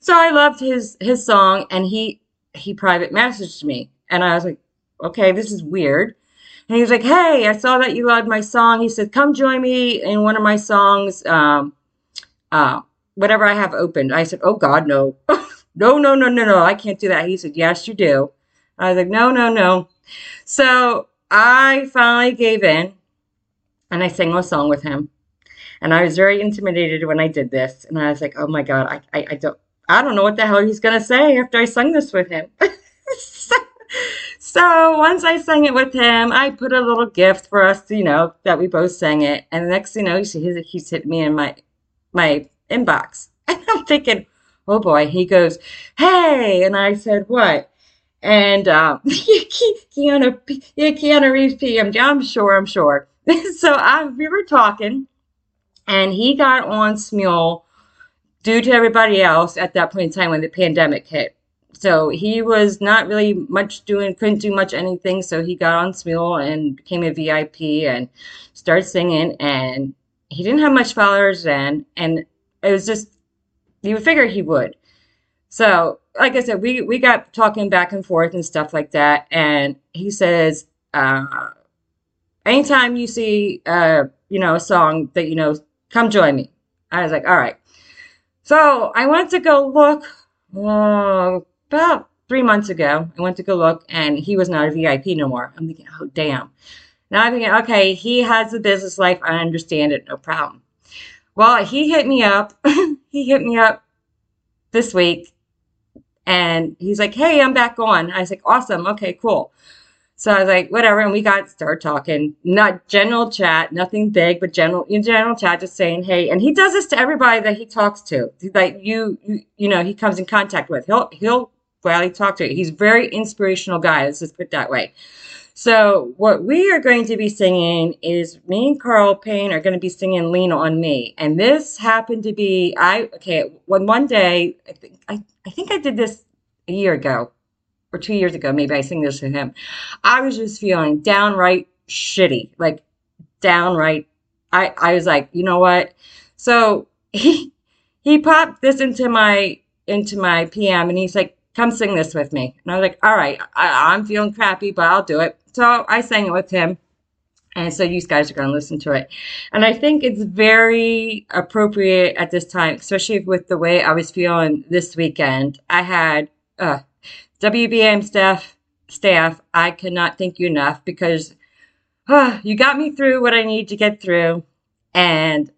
So i loved his his song and he he private messaged me and i was like okay this is weird and he was like, Hey, I saw that you loved my song. He said, Come join me in one of my songs, um, uh, whatever I have opened. I said, Oh, God, no. no, no, no, no, no. I can't do that. He said, Yes, you do. I was like, No, no, no. So I finally gave in and I sang a song with him. And I was very intimidated when I did this. And I was like, Oh my God, I, I, I don't. I don't know what the hell he's going to say after I sung this with him. so, once I sang it with him, I put a little gift for us, you know, that we both sang it. And the next thing you know, he's, he's hit me in my my inbox. And I'm thinking, oh boy. He goes, hey. And I said, what? And um, Keanu, Keanu Reeves PMG. I'm sure, I'm sure. so I, we were talking, and he got on Smule due to everybody else at that point in time when the pandemic hit. So he was not really much doing, couldn't do much anything. So he got on Smule and became a VIP and started singing. And he didn't have much followers then. And it was just, you would figure he would. So, like I said, we, we got talking back and forth and stuff like that. And he says, uh, anytime you see, uh, you know, a song that, you know, come join me. I was like, all right. So I went to go look. Uh, about three months ago, I went to go look and he was not a VIP no more. I'm thinking, oh, damn. Now I'm thinking, okay, he has a business life. I understand it. No problem. Well, he hit me up. he hit me up this week and he's like, hey, I'm back on. I was like, awesome. Okay, cool. So I was like, whatever. And we got started talking, not general chat, nothing big, but general, in general chat, just saying, hey, and he does this to everybody that he talks to, like you, you, you know, he comes in contact with. He'll, he'll gladly talk to you. He's a very inspirational guy. Let's just put that way. So what we are going to be singing is me and Carl Payne are going to be singing "Lean on Me," and this happened to be I okay. When one day I think I, I think I did this a year ago or two years ago, maybe I sing this to him. I was just feeling downright shitty, like downright. I I was like, you know what? So he he popped this into my into my PM, and he's like, come sing this with me. And I was like, all right, I, I'm feeling crappy, but I'll do it. So I sang it with him. And so you guys are going to listen to it. And I think it's very appropriate at this time, especially with the way I was feeling this weekend. I had uh, WBAM staff, staff, I cannot thank you enough because uh, you got me through what I need to get through and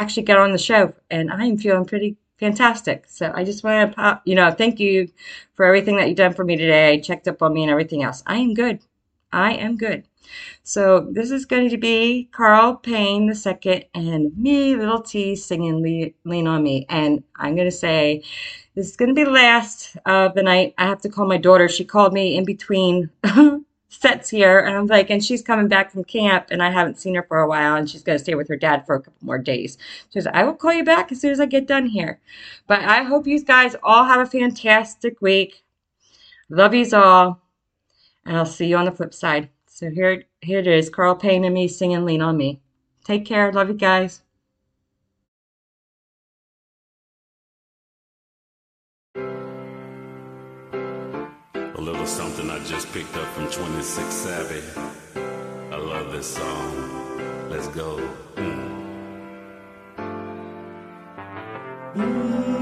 actually get on the show. And I am feeling pretty fantastic. So I just want to pop, you know, thank you for everything that you've done for me today. Checked up on me and everything else. I am good. I am good. So this is going to be Carl Payne the second and me, Little T, singing "Lean on Me." And I'm going to say this is going to be the last of the night. I have to call my daughter. She called me in between sets here, and I'm like, and she's coming back from camp, and I haven't seen her for a while, and she's going to stay with her dad for a couple more days. She says, I will call you back as soon as I get done here. But I hope you guys all have a fantastic week. Love yous all, and I'll see you on the flip side. So here, here it is, Carl Payne and me singing Lean on Me. Take care. Love you guys. was something I just picked up from 26 Savvy. I love this song. Let's go. Mm. Mm.